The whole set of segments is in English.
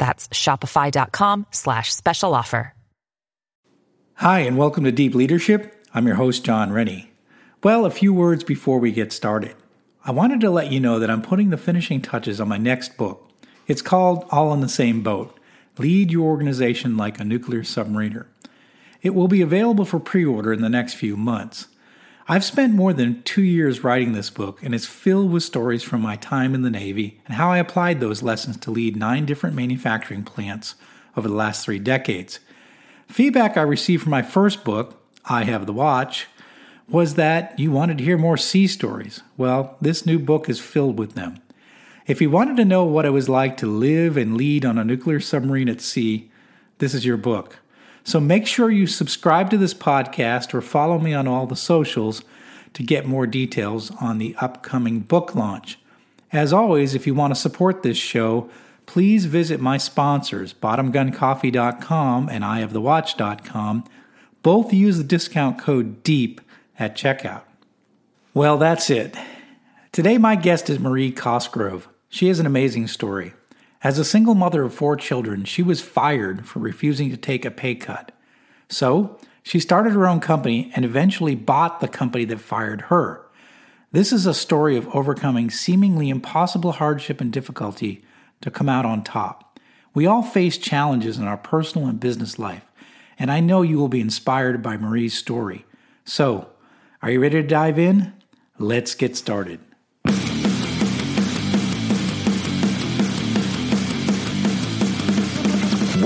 That's shopify.com slash special offer. Hi, and welcome to Deep Leadership. I'm your host, John Rennie. Well, a few words before we get started. I wanted to let you know that I'm putting the finishing touches on my next book. It's called All in the Same Boat Lead Your Organization Like a Nuclear Submariner. It will be available for pre order in the next few months. I've spent more than two years writing this book, and it's filled with stories from my time in the Navy and how I applied those lessons to lead nine different manufacturing plants over the last three decades. Feedback I received from my first book, I Have the Watch, was that you wanted to hear more sea stories. Well, this new book is filled with them. If you wanted to know what it was like to live and lead on a nuclear submarine at sea, this is your book. So make sure you subscribe to this podcast or follow me on all the socials to get more details on the upcoming book launch. As always, if you want to support this show, please visit my sponsors, bottomguncoffee.com and ihavethewatch.com. Both use the discount code DEEP at checkout. Well, that's it. Today, my guest is Marie Cosgrove. She has an amazing story. As a single mother of four children, she was fired for refusing to take a pay cut. So, she started her own company and eventually bought the company that fired her. This is a story of overcoming seemingly impossible hardship and difficulty to come out on top. We all face challenges in our personal and business life, and I know you will be inspired by Marie's story. So, are you ready to dive in? Let's get started.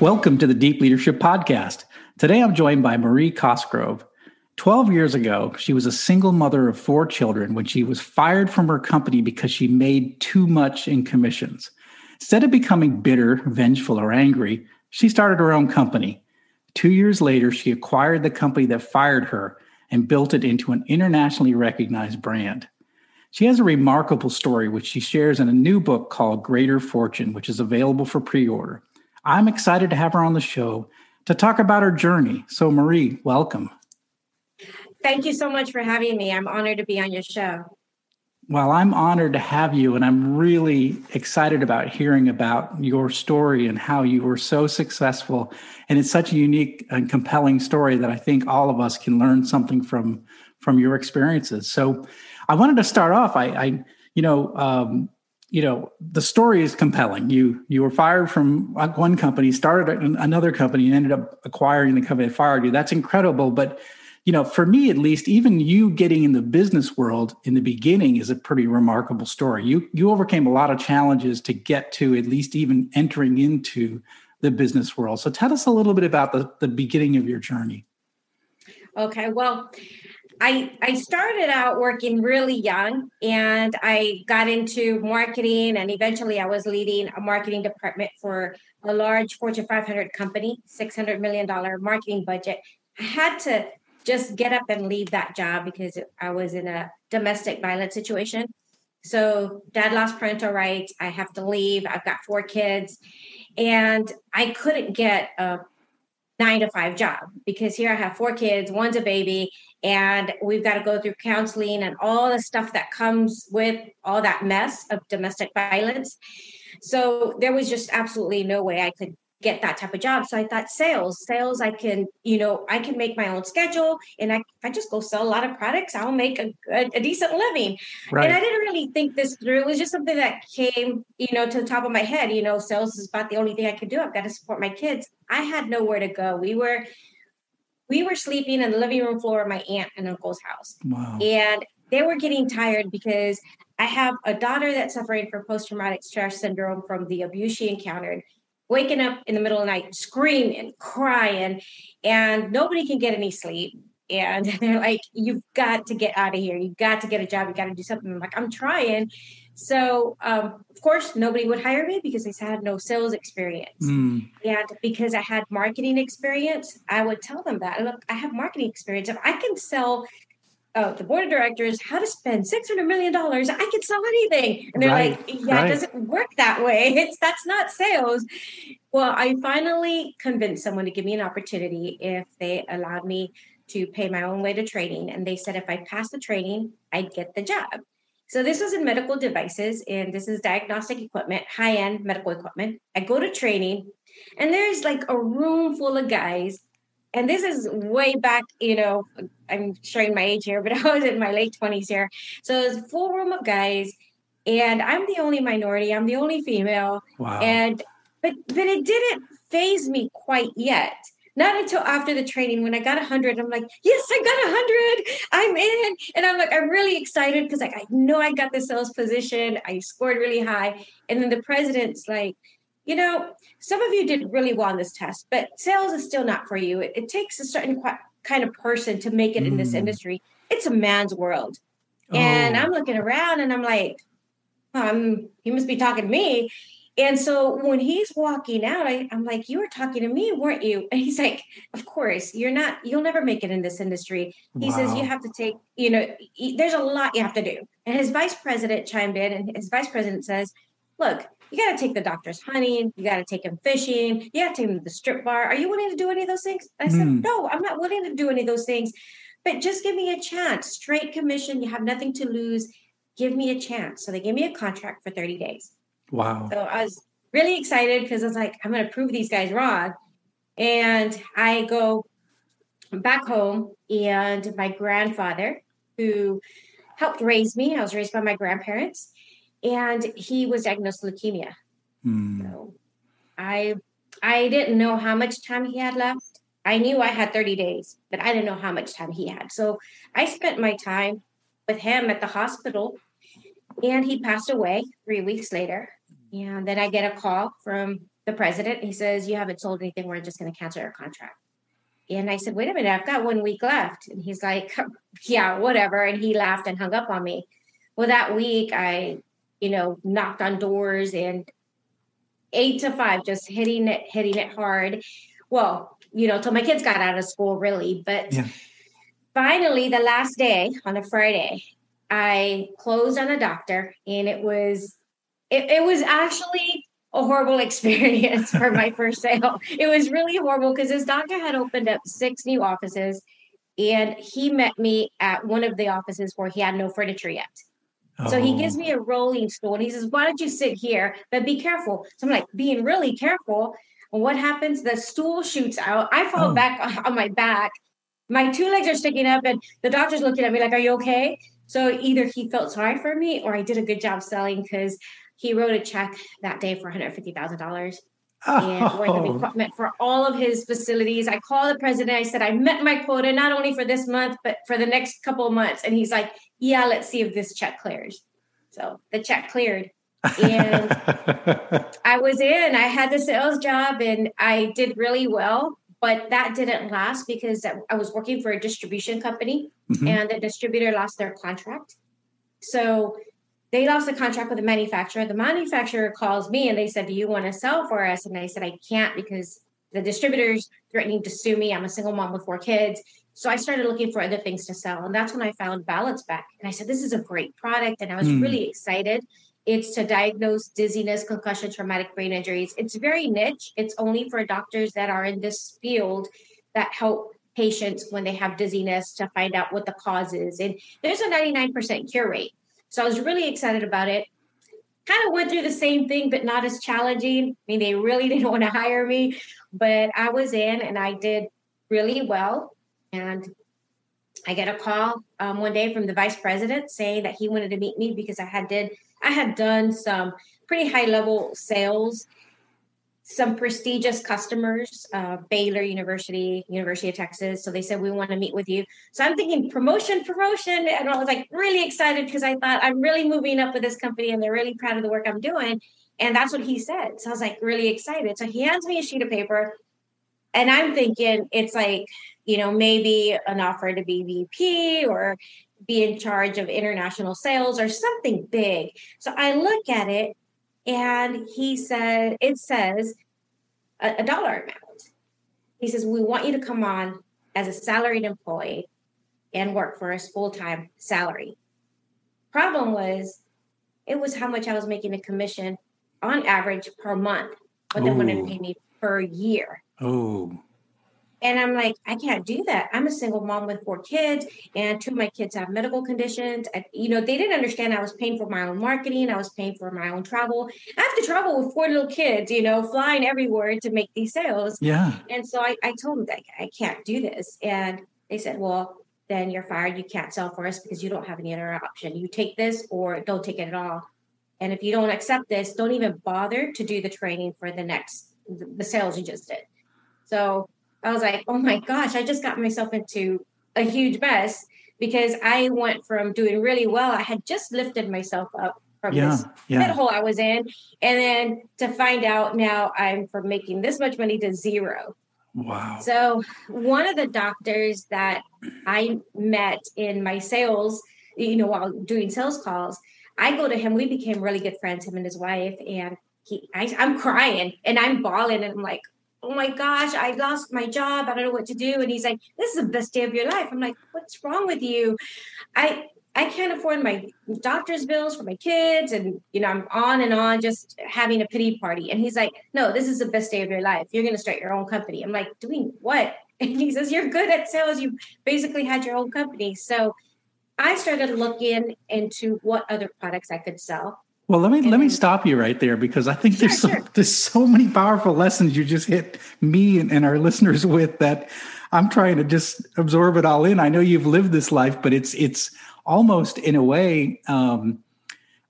Welcome to the Deep Leadership Podcast. Today I'm joined by Marie Cosgrove. 12 years ago, she was a single mother of four children when she was fired from her company because she made too much in commissions. Instead of becoming bitter, vengeful, or angry, she started her own company. Two years later, she acquired the company that fired her and built it into an internationally recognized brand. She has a remarkable story, which she shares in a new book called Greater Fortune, which is available for pre order. I'm excited to have her on the show to talk about her journey. So, Marie, welcome. Thank you so much for having me. I'm honored to be on your show. Well, I'm honored to have you, and I'm really excited about hearing about your story and how you were so successful. And it's such a unique and compelling story that I think all of us can learn something from from your experiences. So, I wanted to start off. I, I you know, um, you know the story is compelling. You you were fired from one company started another company and ended up acquiring the company that fired you. That's incredible. But you know for me at least even you getting in the business world in the beginning is a pretty remarkable story. You you overcame a lot of challenges to get to at least even entering into the business world. So tell us a little bit about the, the beginning of your journey. Okay. Well I, I started out working really young and I got into marketing and eventually I was leading a marketing department for a large Fortune 500 company, $600 million marketing budget. I had to just get up and leave that job because I was in a domestic violence situation. So dad lost parental rights. I have to leave. I've got four kids. And I couldn't get a nine to five job because here I have four kids, one's a baby, and we've got to go through counseling and all the stuff that comes with all that mess of domestic violence. So there was just absolutely no way I could get that type of job. So I thought sales, sales, I can, you know, I can make my own schedule and I, if I just go sell a lot of products, I'll make a, a, a decent living. Right. And I didn't really think this through. It was just something that came, you know, to the top of my head, you know, sales is about the only thing I can do. I've got to support my kids. I had nowhere to go. We were, we were sleeping in the living room floor of my aunt and uncle's house. Wow. And they were getting tired because I have a daughter that's suffering from post traumatic stress syndrome from the abuse she encountered waking up in the middle of the night screaming, crying, and nobody can get any sleep. And they're like, You've got to get out of here. You've got to get a job. You got to do something. I'm like, I'm trying. So, um, of course, nobody would hire me because I had no sales experience. Mm. And because I had marketing experience, I would tell them that. Look, I have marketing experience. If I can sell uh, the board of directors how to spend six hundred million dollars. I can sell anything, and they're right. like, "Yeah, right. it doesn't work that way. It's that's not sales." Well, I finally convinced someone to give me an opportunity if they allowed me to pay my own way to training, and they said if I passed the training, I'd get the job. So this was in medical devices, and this is diagnostic equipment, high end medical equipment. I go to training, and there's like a room full of guys and this is way back, you know, I'm showing my age here, but I was in my late 20s here. So it's a full room of guys, and I'm the only minority, I'm the only female. Wow. And but but it didn't phase me quite yet. Not until after the training when I got a 100, I'm like, yes, I got a 100. I'm in. And I'm like, I'm really excited because like I know I got the sales position. I scored really high. And then the president's like, you know, some of you did really well on this test, but sales is still not for you. It, it takes a certain qu- kind of person to make it mm. in this mm. industry. It's a man's world. Oh. And I'm looking around and I'm like, um, he must be talking to me. And so when he's walking out, I, am like, You were talking to me, weren't you? And he's like, Of course, you're not, you'll never make it in this industry. He wow. says, You have to take, you know, there's a lot you have to do. And his vice president chimed in, and his vice president says, Look, you got to take the doctors hunting. You got to take him fishing. You got to take him to the strip bar. Are you willing to do any of those things? I said, mm. no, I'm not willing to do any of those things. But just give me a chance. Straight commission. You have nothing to lose. Give me a chance. So they gave me a contract for 30 days. Wow. So I was really excited because I was like, I'm going to prove these guys wrong. And I go back home, and my grandfather, who helped raise me, I was raised by my grandparents and he was diagnosed leukemia. Mm. So I I didn't know how much time he had left. I knew I had 30 days, but I didn't know how much time he had. So I spent my time with him at the hospital and he passed away three weeks later. And then I get a call from the president. He says, You haven't sold anything. We're just going to cancel your contract. And I said, Wait a minute, I've got one week left. And he's like, Yeah, whatever. And he laughed and hung up on me. Well, that week I you know, knocked on doors and eight to five, just hitting it, hitting it hard. Well, you know, till my kids got out of school, really. But yeah. finally, the last day on a Friday, I closed on a doctor, and it was, it, it was actually a horrible experience for my first sale. It was really horrible because this doctor had opened up six new offices, and he met me at one of the offices where he had no furniture yet. So he gives oh. me a rolling stool and he says, Why don't you sit here? But be careful. So I'm like, being really careful. And what happens? The stool shoots out. I fall oh. back on my back. My two legs are sticking up, and the doctor's looking at me like, Are you okay? So either he felt sorry for me or I did a good job selling because he wrote a check that day for $150,000 and worth of equipment for all of his facilities. I called the president. I said, I met my quota not only for this month, but for the next couple of months. And he's like, Yeah, let's see if this check clears. So the check cleared. And I was in, I had the sales job and I did really well. But that didn't last because I was working for a distribution company mm-hmm. and the distributor lost their contract. So they lost the contract with the manufacturer. The manufacturer calls me and they said, Do you want to sell for us? And I said, I can't because the distributor's threatening to sue me. I'm a single mom with four kids. So I started looking for other things to sell. And that's when I found Balance Back. And I said, this is a great product. And I was mm. really excited. It's to diagnose dizziness, concussion, traumatic brain injuries. It's very niche. It's only for doctors that are in this field that help patients when they have dizziness to find out what the cause is. And there's a 99% cure rate. So I was really excited about it. Kind of went through the same thing, but not as challenging. I mean, they really didn't want to hire me, but I was in and I did really well. And I get a call um, one day from the vice president saying that he wanted to meet me because I had did I had done some pretty high level sales, some prestigious customers, uh, Baylor University, University of Texas. So they said we want to meet with you. So I'm thinking promotion, promotion, and I was like really excited because I thought I'm really moving up with this company and they're really proud of the work I'm doing. And that's what he said. So I was like really excited. So he hands me a sheet of paper, and I'm thinking it's like you know, maybe an offer to be VP or be in charge of international sales or something big. So I look at it and he said, it says a, a dollar amount. He says, we want you to come on as a salaried employee and work for us full time salary. Problem was, it was how much I was making a commission on average per month, but they wanted to pay me per year. Oh. And I'm like, I can't do that. I'm a single mom with four kids, and two of my kids have medical conditions. And, you know, they didn't understand I was paying for my own marketing, I was paying for my own travel. I have to travel with four little kids, you know, flying everywhere to make these sales. Yeah. And so I, I told them that I can't do this. And they said, Well, then you're fired. You can't sell for us because you don't have any other option. You take this or don't take it at all. And if you don't accept this, don't even bother to do the training for the next the sales you just did. So I was like, oh my gosh, I just got myself into a huge mess because I went from doing really well. I had just lifted myself up from yeah, this yeah. pit hole I was in. And then to find out now I'm from making this much money to zero. Wow. So one of the doctors that I met in my sales, you know, while doing sales calls, I go to him. We became really good friends, him and his wife. And he I, I'm crying and I'm bawling and I'm like, oh my gosh, I lost my job. I don't know what to do. And he's like, this is the best day of your life. I'm like, what's wrong with you? I I can't afford my doctor's bills for my kids. And, you know, I'm on and on just having a pity party. And he's like, no, this is the best day of your life. You're going to start your own company. I'm like, doing what? And he says, you're good at sales. You basically had your own company. So I started looking into what other products I could sell. Well, let me let me stop you right there because I think sure, there's so, sure. there's so many powerful lessons you just hit me and, and, our listeners with that I'm trying to just absorb it all in. I know you've lived this life, but it's it's almost in a way um,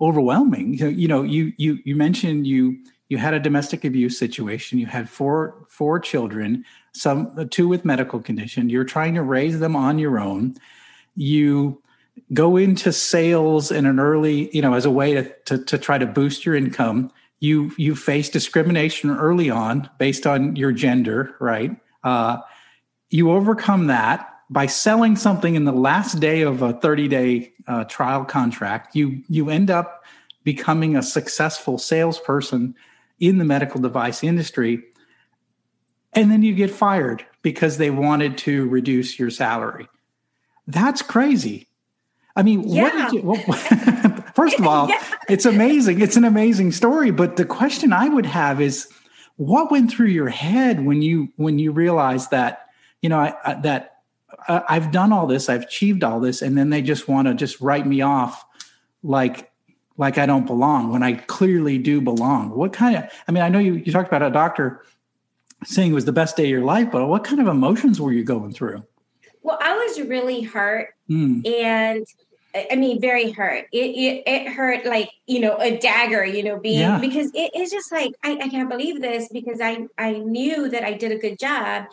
overwhelming. You know, you know, you you you mentioned you you had a domestic abuse situation. You had four four children, some two with medical condition. You're trying to raise them on your own. You go into sales in an early, you know, as a way to, to, to try to boost your income. You you face discrimination early on based on your gender, right? Uh, you overcome that by selling something in the last day of a 30 day uh, trial contract. You you end up becoming a successful salesperson in the medical device industry, and then you get fired because they wanted to reduce your salary. That's crazy. I mean, yeah. what did you? Well, first of all, yeah. it's amazing. It's an amazing story. But the question I would have is, what went through your head when you when you realized that you know I, I, that uh, I've done all this, I've achieved all this, and then they just want to just write me off like like I don't belong when I clearly do belong. What kind of? I mean, I know you you talked about a doctor saying it was the best day of your life, but what kind of emotions were you going through? Well, I was really hurt, mm. and I mean, very hurt. It, it, it hurt like you know a dagger, you know, being yeah. because it's just like I, I can't believe this because I I knew that I did a good job,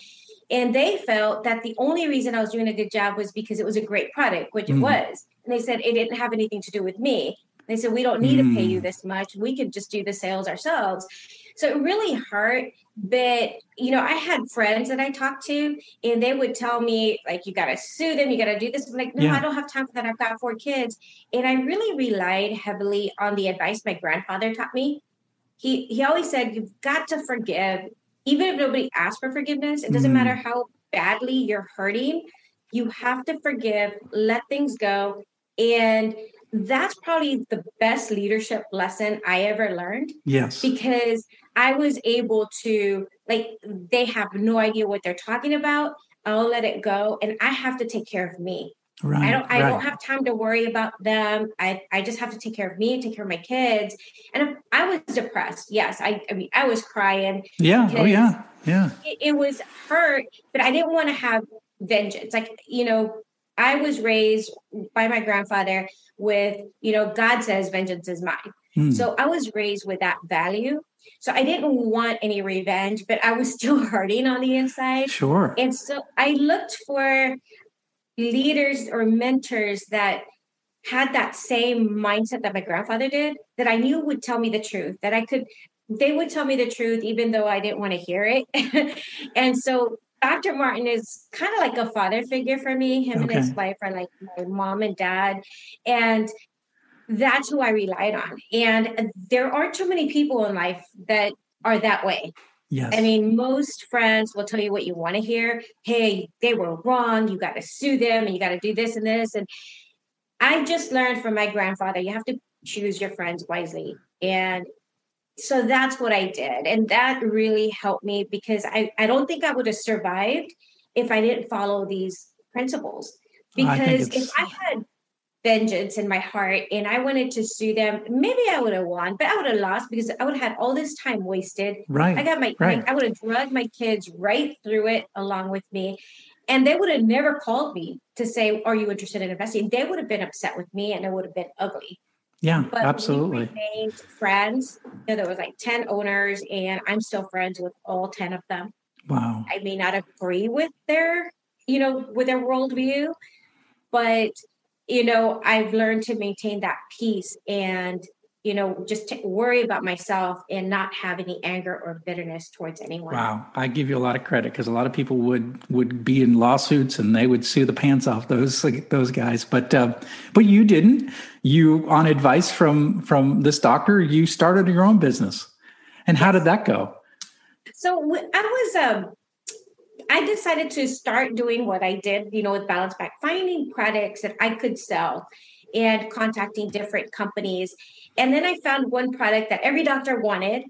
and they felt that the only reason I was doing a good job was because it was a great product, which mm. it was, and they said it didn't have anything to do with me. They said we don't need mm. to pay you mm. this much. We could just do the sales ourselves. So it really hurt. But, you know, I had friends that I talked to and they would tell me, like, you got to sue them, you got to do this. I'm like, no, yeah. I don't have time for that. I've got four kids. And I really relied heavily on the advice my grandfather taught me. He, he always said, you've got to forgive. Even if nobody asks for forgiveness, it doesn't mm. matter how badly you're hurting You have to forgive, let things go. And that's probably the best leadership lesson I ever learned. Yes. Because I was able to, like, they have no idea what they're talking about. I'll let it go. And I have to take care of me. Right. I don't I right. don't have time to worry about them. I, I just have to take care of me, take care of my kids. And I was depressed, yes. I I mean I was crying. Yeah. Oh yeah. Yeah. It, it was hurt, but I didn't want to have vengeance. Like, you know, I was raised by my grandfather with, you know, God says vengeance is mine. Hmm. So I was raised with that value. So I didn't want any revenge, but I was still hurting on the inside. Sure. And so I looked for leaders or mentors that had that same mindset that my grandfather did that I knew would tell me the truth, that I could, they would tell me the truth even though I didn't want to hear it. and so Dr. Martin is kind of like a father figure for me. Him Okay. and his wife are like my mom and dad. And that's who I relied on. And there aren't too many people in life that are that way. Yes. I mean, most friends will tell you what you want to hear. Hey, they were wrong. You got to sue them and you got to do this and this. And I just learned from my grandfather, you have to choose your friends wisely. And so that's what I did. And that really helped me because I, I don't think I would have survived if I didn't follow these principles. I Because if I had vengeance in my heart and I wanted to sue them, maybe I would have won, but I would have lost because I would have had all this time wasted. right. I got my, right. I would have drugged my kids right through it along with me. And they would have never called me to say, Are you interested in investing? They would have been upset with me and it would have been ugly. yeah. But absolutely. we friends. You know, there was like 10 owners, and I'm still friends with all 10 of them. Wow. I may not agree with their, you know, with their worldview, but you know, I've learned to maintain that peace and you know, just to worry about myself and not have any anger or bitterness towards anyone. Wow, I give you a lot of credit because a lot of people would would be in lawsuits and they would sue the pants off those those guys, but uh, but you didn't. You, on advice from from this doctor, you started your own business. And how did that go? So I was um I decided to start doing what I did, you know, with Balance Back, finding products that I could sell and contacting different companies. And then I found one product that every doctor wanted,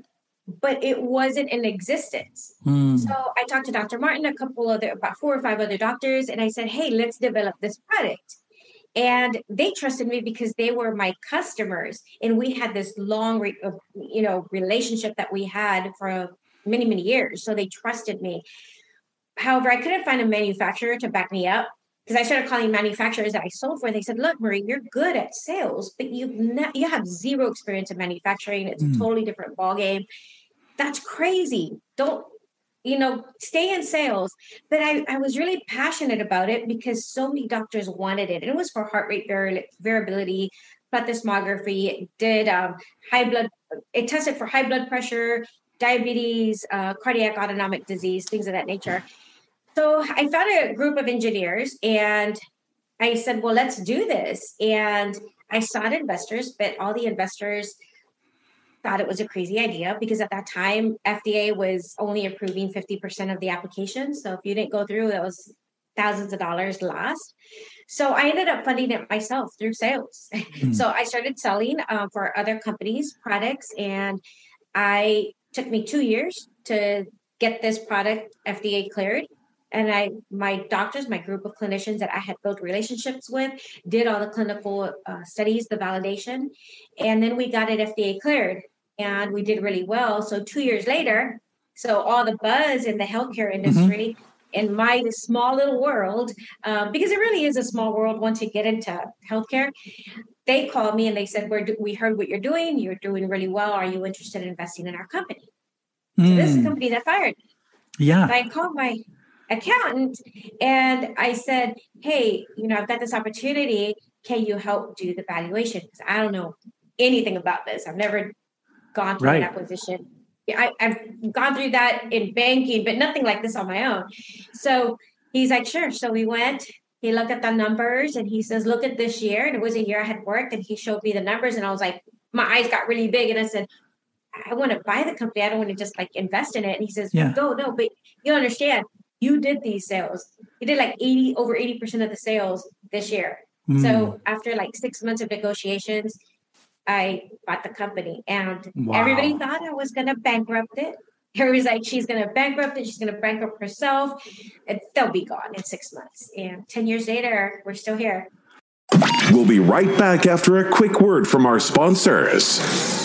but it wasn't in existence. Hmm. So I talked to Dr. Martin, a couple other, about four or five other doctors, and I said, hey, let's develop this product. And they trusted me because they were my customers, and we had this long, re- uh, you know, relationship that we had for many, many years. So they trusted me. However, I couldn't find a manufacturer to back me up because I started calling manufacturers that I sold for. And they said, "Look, Marie, you're good at sales, but you ne- you have zero experience in manufacturing. It's Mm. a totally different ballgame. That's crazy. Don't you know? Stay in sales." But I I was really passionate about it because so many doctors wanted it, and it was for heart rate vari- variability, plethysmography. It did um, high blood. It tested for high blood pressure, diabetes, uh, cardiac autonomic disease, things of that nature. So I found a group of engineers and I said, well, let's do this. And I sought investors, but all the investors thought it was a crazy idea because at that time, FDA was only approving 50% of the applications. So if you didn't go through, it was thousands of dollars lost. So I ended up funding it myself through sales. so I started selling um, for other companies products, and I took me two years to get this product FDA cleared. And I, my doctors, my group of clinicians that I had built relationships with, did all the clinical uh, studies, the validation, and then we got it FDA cleared, and we did really well. So two years later, so all the buzz in the healthcare industry in my small little world, um, because it really is a small world once you get into healthcare. They called me and they said, "We're we heard what you're doing. You're doing really well. Are you interested in investing in our company?" So this is the Hmm. company that fired me. Yeah. So I called my accountant and I said, Hey, you know, I've got this opportunity. Can you help do the valuation? Because I don't know anything about this. I've never gone through Right. an acquisition. I, I've gone through that in banking, but nothing like this on my own. So he's like, Sure. So we went. He looked at the numbers and he says, Look at this year. And it was a year I had worked and he showed me the numbers. And I was like, My eyes got really big. And I said, I want to buy the company. I don't want to just like invest in it. And he says, Yeah. Go, no, but you understand. you did these sales. You did like 80 over 80% of the sales this year. Mm. So after like six months of negotiations, I bought the company and wow. everybody thought I was going to bankrupt it. Everybody's like, she's going to bankrupt it. She's going to bankrupt herself. And they'll be gone in six months. And 10 years later, we're still here. We'll be right back after a quick word from our sponsors.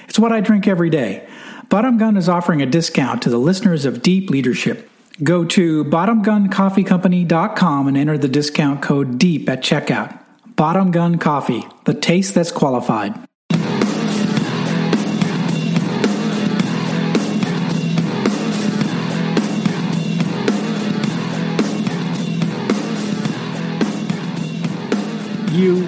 It's what I drink every day. Bottom Gun is offering a discount to the listeners of Deep Leadership. Go to bottomguncoffeecompany.com and enter the discount code DEEP at checkout. Bottom Gun Coffee, the taste that's qualified. You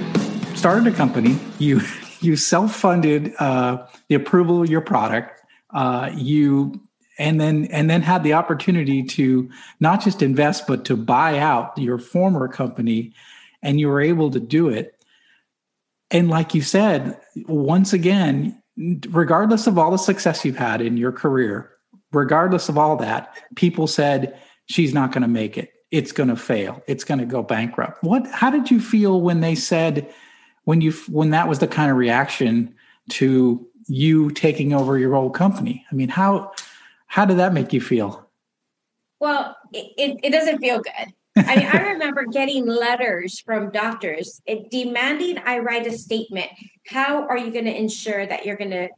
started a company. You you self-funded uh, the approval of your product. Uh, you and then and then had the opportunity to not just invest but to buy out your former company, and you were able to do it. And like you said, once again, regardless of all the success you've had in your career, regardless of all that, people said she's not going to make it. It's going to fail. It's going to go bankrupt. What? How did you feel when they said? When you when that was the kind of reaction to you taking over your old company? I mean how how did that make you feel? Well it, it doesn't feel good. I mean, I remember getting letters from doctors demanding I write a statement. How are you going to ensure that you're going to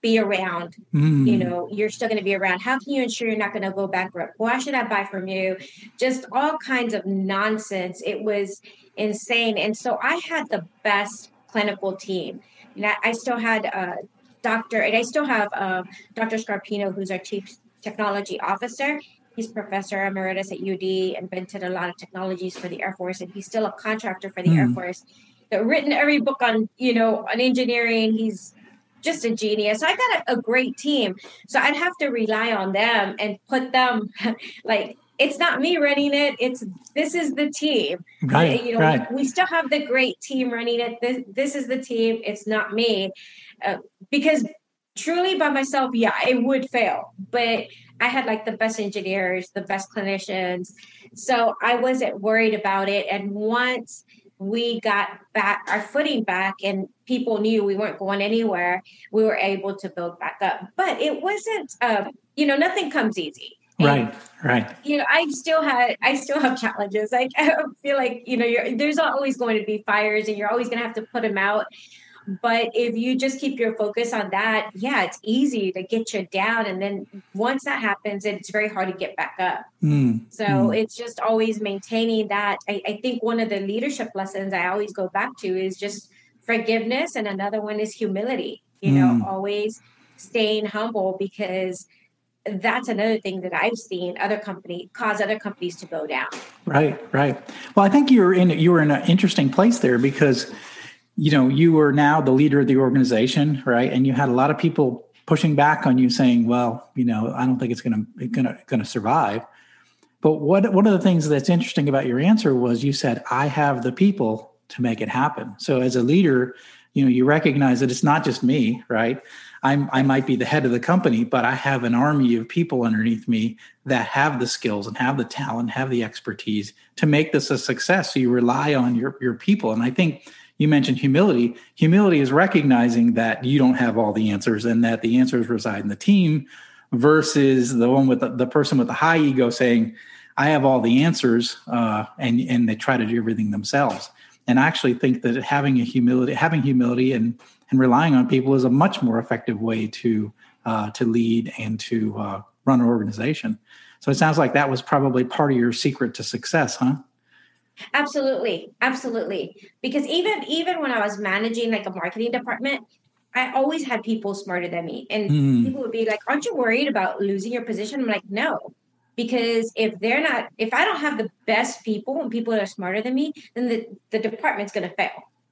be around? Mm. You know, you're still going to be around. How can you ensure you're not going to go bankrupt? Why should I buy from you? Just all kinds of nonsense. It was insane. And so I had the best clinical team. And I, I still had a doctor, and I still have uh, Dr. Scarpino, who's our chief technology officer. He's professor emeritus at UD, invented a lot of technologies for the Air Force, and he's still a contractor for the mm. Air. Force. He's written every book on, you know, on engineering. He's just a genius. So I got a, a, great team. So I'd have to rely on them and put them like it's not me running it. It's this is the team. Right. You know, right. we still have the great team running it. This this is the team. It's not me, uh, because truly by myself, yeah, it would fail. But I had like the best engineers, the best clinicians, so I wasn't worried about it. And once we got back our footing back and people knew we weren't going anywhere we were able to build back up. But it wasn't um, you know nothing comes easy. Right right. you know i still had i still have challenges. Like i feel like you know there's always going to be fires and you're always going to have to put them out but if you just keep your focus on that yeah it's easy to get you down and then once that happens it's very hard to get back up mm. so mm. it's just always maintaining that I, I think one of the leadership lessons i always go back to is just forgiveness and another one is humility you mm. know always staying humble because that's another thing that I've seen other company cause other companies to go down. Right, right. Well, I think you're in you were in an interesting place there because you know you were now the leader of the organization, right? And you had a lot of people pushing back on you, saying, "Well, you know, I don't think it's going to going to going to survive." But what one of the things that's interesting about your answer was you said, "I have the people to make it happen." So as a leader, you know, you recognize that it's not just me, right? I'm, I might be the head of the company, but I have an army of people underneath me that have the skills and have the talent, have the expertise to make this a success. So you rely on your, your people. And I think you mentioned humility. Humility is recognizing that you don't have all the answers and that the answers reside in the team versus the one with the, the person with the high ego saying, I have all the answers, uh, and and they try to do everything themselves. And I actually think that having a humility, having humility, and and relying on people is a much more effective way to uh, to lead and to uh, run an organization. So it sounds like that was probably part of your secret to success, huh? Absolutely, absolutely. Because even even when I was managing like a marketing department, I always had people smarter than me, and mm. people would be like, "Aren't you worried about losing your position?" I'm like, "No." Because if they're not, if I don't have the best people and people that are smarter than me, then the, the department's going to fail.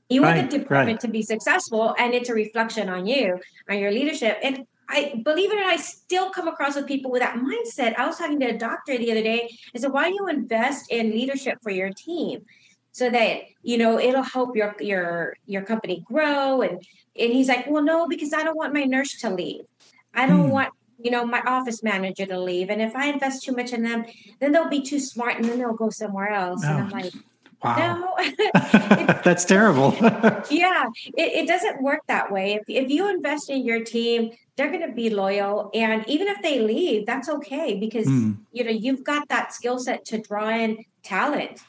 You want the department right. to be successful, and it's a reflection on you, on your leadership. And I believe it or not, I still come across with people with that mindset. I was talking to a doctor the other day. I said, "Why do you invest in leadership for your team?" so that you know it'll help your your your company grow and and he's like well no because i don't want my nurse to leave i don't mm. want you know my office manager to leave and if i invest too much in them then they'll be too smart and then they'll go somewhere else and i'm like Wow. No. That's terrible. yeah, it, it, doesn't work that way. If, if you invest in your team, they're going to be loyal. And even if they leave, that's okay because, mm. you know, you've got that skill set to draw in talent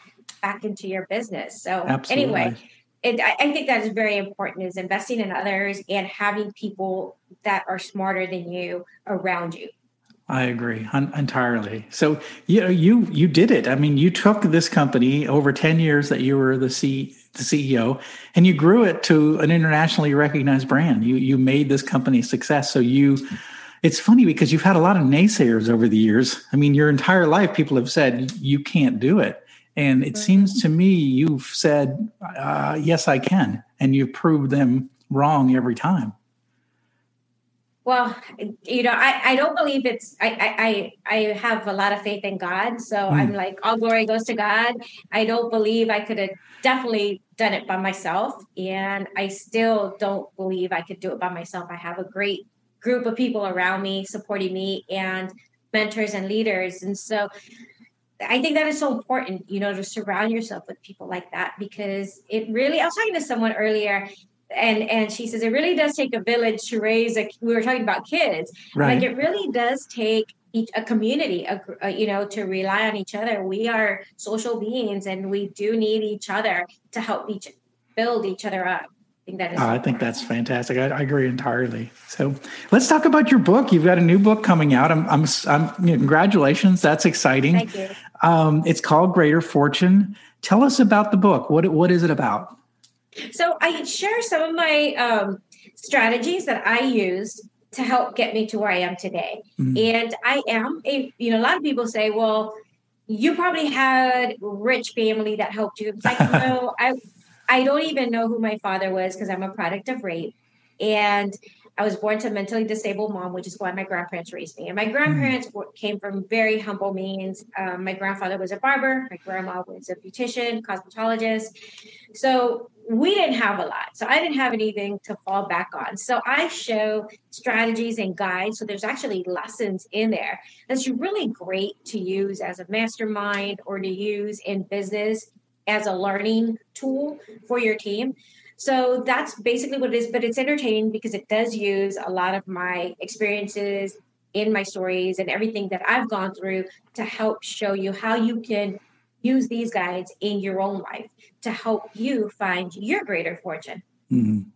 back into your business. So Absolutely. anyway, it, I think that is very important is investing in others and having people that are smarter than you around you. I agree un- entirely. So you know, you you did it. I mean, you took this company over ten years that you were the C the CEO, and you grew it to an internationally recognized brand. You you made this company a success. So you, it's funny because you've had a lot of naysayers over the years. I mean, your entire life, people have said you can't do it, and it seems to me you've said uh, yes, I can, and you've proved them wrong every time. Well, you know, I, I don't believe it's I, I I have a lot of faith in God. So mm. I'm like all glory goes to God. I don't believe I could have definitely done it by myself. And I still don't believe I could do it by myself. I have a great group of people around me supporting me and mentors and leaders. And so I think that is so important, you know, to surround yourself with people like that because it really I was talking to someone earlier and and she says it really does take a village to raise a we were talking about kids right. like it really does take each, a community a, a, you know to rely on each other we are social beings and we do need each other to help each build each other up I think, that is oh, I think that's fantastic. I, I, agree entirely. So let's talk about your book. You've got a new book coming out. I'm, I'm, I'm you know, congratulations. That's exciting. Thank you. Um, it's called Greater Fortune. Tell us about the book. What, what is it about? So I share some of my um, strategies that I used to help get me to where I am today. Mm-hmm. And I am a, you know, a lot of people say, well, you probably had rich family that helped you. It's like, no, I, I don't even know who my father was because I'm a product of rape. And I was born to a mentally disabled mom, which is why my grandparents raised me. And my grandparents mm. came from very humble means. Um, my grandfather was a barber, my grandma was a beautician, cosmetologist. So we didn't have a lot. So I didn't have anything to fall back on. So I show strategies and guides. So there's actually lessons in there that's really great to use as a mastermind or to use in business as a learning tool for your team. So that's basically what it is, but it's entertaining because it does use a lot of my experiences in my stories and everything that I've gone through to help show you how you can use these guides in your own life to help you find your greater fortune. Mm-hmm.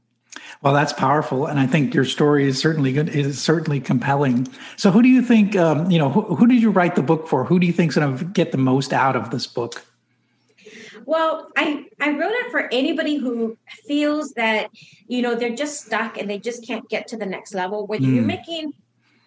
Well, that's powerful, and I think your story is certainly good. Is certainly compelling. So, who do you think? Um, you know, who, who did you write the book for? Who do you think is going to get the most out of this book? Well, I I wrote it for anybody who feels that you know they're just stuck and they just can't get to the next level. Whether mm. you're making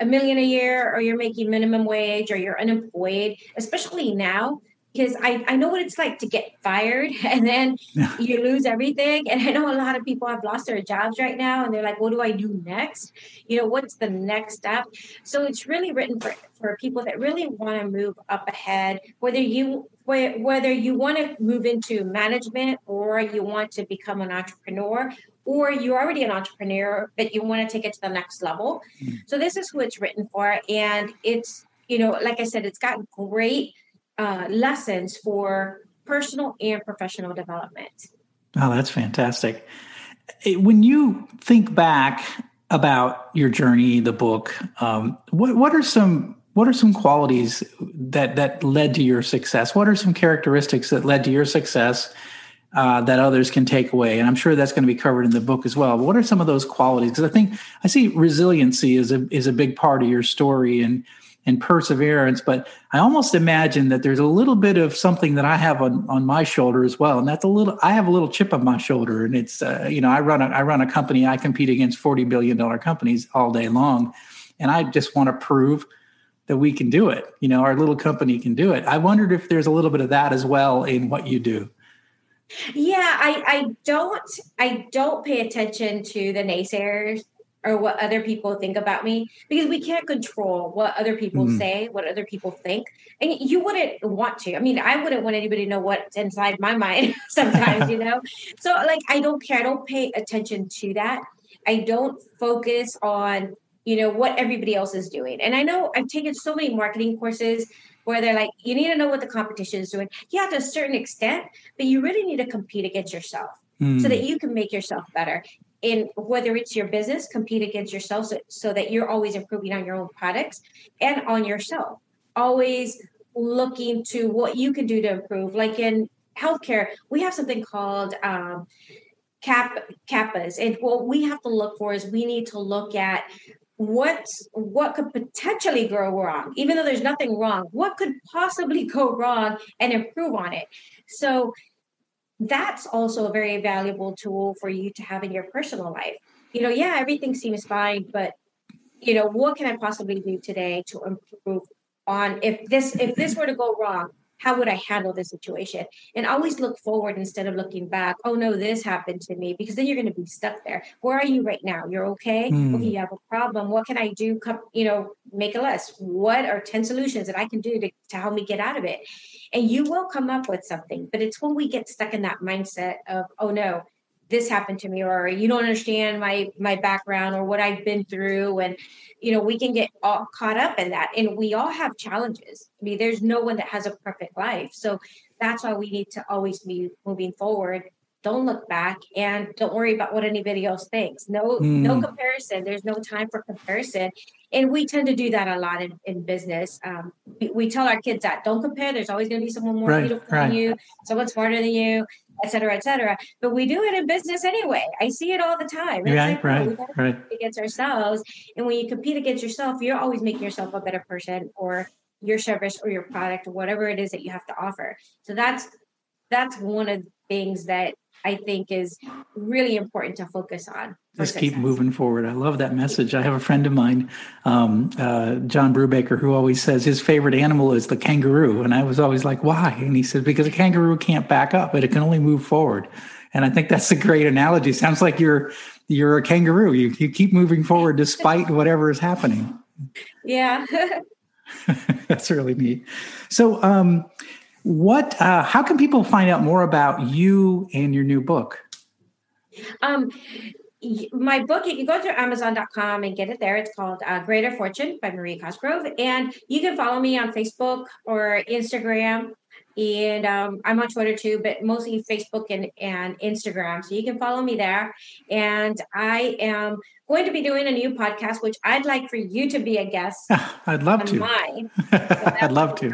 a million a year or you're making minimum wage or you're unemployed, especially now because I, I know what it's like to get fired and then you lose everything. And I know a lot of people have lost their jobs right now and they're like, what do I do next? You know, what's the next step? So it's really written for, for people that really want to move up ahead, whether you whether you want to move into management or you want to become an entrepreneur or you're already an entrepreneur but you want to take it to the next level. Mm. So this is who it's written for. And it's, you know, like I said, it's got great uh, lessons for personal and professional development. Oh, that's fantastic. When you think back about your journey, the book, um, what what are some what are some qualities that that led to your success? What are some characteristics that led to your success uh, that others can take away? And I'm sure that's going to be covered in the book as well. But what are some of those qualities? Because I think I see resiliency is a is a big part of your story and and perseverance. But I almost imagine that there's a little bit of something that I have on on my shoulder as well, and that's a little. I have a little chip on my shoulder, and it's uh, you know I run a I run a company. I compete against forty billion dollar companies all day long, and I just want to prove that we can do it. You know, our little company can do it. I wondered if there's a little bit of that as well in what you do. Yeah, I, I don't I don't pay attention to the naysayers or what other people think about me because we can't control what other people mm. say, what other people think. And you wouldn't want to. I mean, I wouldn't want anybody to know what's inside my mind sometimes, you know? So like I don't care. I don't pay attention to that. I don't focus on you know what everybody else is doing and i know i've taken so many marketing courses where they're like you need to know what the competition is doing yeah to a certain extent but you really need to compete against yourself mm. so that you can make yourself better. In whether it's your business compete against yourself so, so that you're always improving on your own products and on yourself. Always looking to what you can do to improve. Like in healthcare we have something called um, cap CAPAs and what we have to look for is we need to look at what what could potentially go wrong. Even though there's nothing wrong what could possibly go wrong and improve on it? So that's also a very valuable tool for you to have in your personal life. You know yeah everything seems fine but you know what can i possibly do today to improve on if this if this were to go wrong how would I handle this situation? And always look forward instead of looking back. Oh no, this happened to me because then you're going to be stuck there. Where are you right now? You're okay. Mm. Okay, you have a problem. What can I do? Come, you know, make a list. What are ten solutions that I can do to, to help me get out of it? And you will come up with something. But it's when we get stuck in that mindset of, oh no, this happened to me or you don't understand my my background or what i've been through. And you know we can get all caught up in that. And we all have challenges. I mean there's no one that has a perfect life. So that's why we need to always be moving forward. Don't look back and don't worry about what anybody else thinks. No mm. no comparison. There's no time for comparison. And we tend to do that a lot in, in business. Um, we, we, tell our kids that don't compare. There's always going to be someone more right, beautiful right. than you someone smarter than you et cetera et cetera. But we do it in business anyway. I see it all the time. It's right like, right oh, right. against ourselves. And when you compete against yourself you're always making yourself a better person or your service or your product or whatever it is that you have to offer. So that's that's one of the things that I think is really important to focus on. Just success. keep moving forward. I love that message. I have a friend of mine, um, uh, John Brubaker, who always says his favorite animal is the kangaroo. And I was always like, why? And he says, because a kangaroo can't back up, but it can only move forward. And I think that's a great analogy. Sounds like you're you're a kangaroo. You you keep moving forward despite whatever is happening. Yeah. that's really neat. So, um, what? Uh, how can people find out more about you and your new book? Um, my book, you can go to Amazon.com and get it there. It's called uh, Greater Fortune by Marie Cosgrove. And you can follow me on Facebook or Instagram. And um, I'm on Twitter too, but mostly Facebook and, and Instagram. So you can follow me there. And I am going to be doing a new podcast, which I'd like for you to be a guest. I'd love to. Mine. So I'd love to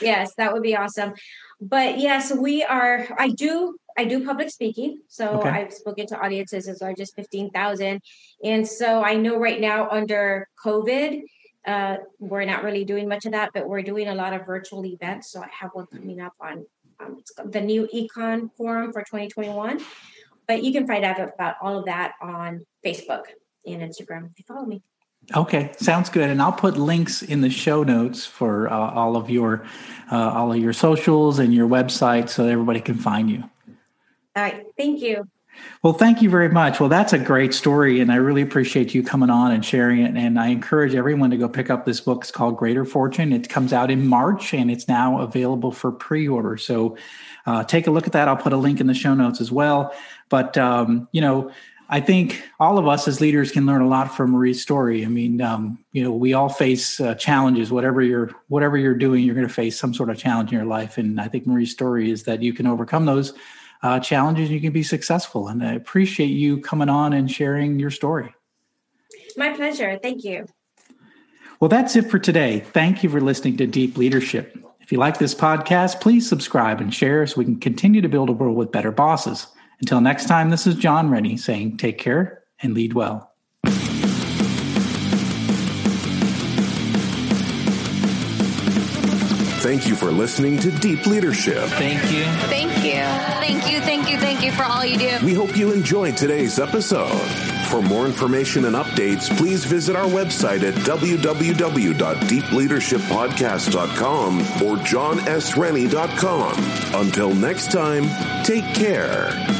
yes, that would be awesome. But yes, we are. I do. I do public speaking, so okay. I've spoken to audiences as large as fifteen thousand, and so I know right now under COVID, uh, we're not really doing much of that, but we're doing a lot of virtual events. So I have one coming up on um, the new Econ Forum for 2021. But you can find out about all of that on Facebook and Instagram if you follow me. Okay, sounds good. And I'll put links in the show notes for uh, all of your uh, all of your socials and your website so everybody can find you. All right, thank you. Well, thank you very much. Well, that's a great story, and I really appreciate you coming on and sharing it. And I encourage everyone to go pick up this book. It's called Greater Fortune. It comes out in March, and it's now available for pre-order. So uh, take a look at that. I'll put a link in the show notes as well. But um, you know I think all of us as leaders can learn a lot from Marie's story. I mean, um, you know, we all face uh, challenges. Whatever you're, whatever you're doing, you're going to face some sort of challenge in your life. And I think Marie's story is that you can overcome those uh, challenges. and You can be successful. And I appreciate you coming on and sharing your story. My pleasure. Thank you. Well, that's it for today. Thank you for listening to Deep Leadership. If you like this podcast, please subscribe and share so we can continue to build a world with better bosses. Until next time, this is John Rennie saying take care and lead well. Thank you for listening to Deep Leadership. Thank you. Thank you. Thank you, thank you, thank you for all you do. We hope you enjoyed today's episode. For more information and updates, please visit our website at www.deepleadershippodcast.com or johnsrennie.com. Until next time, take care.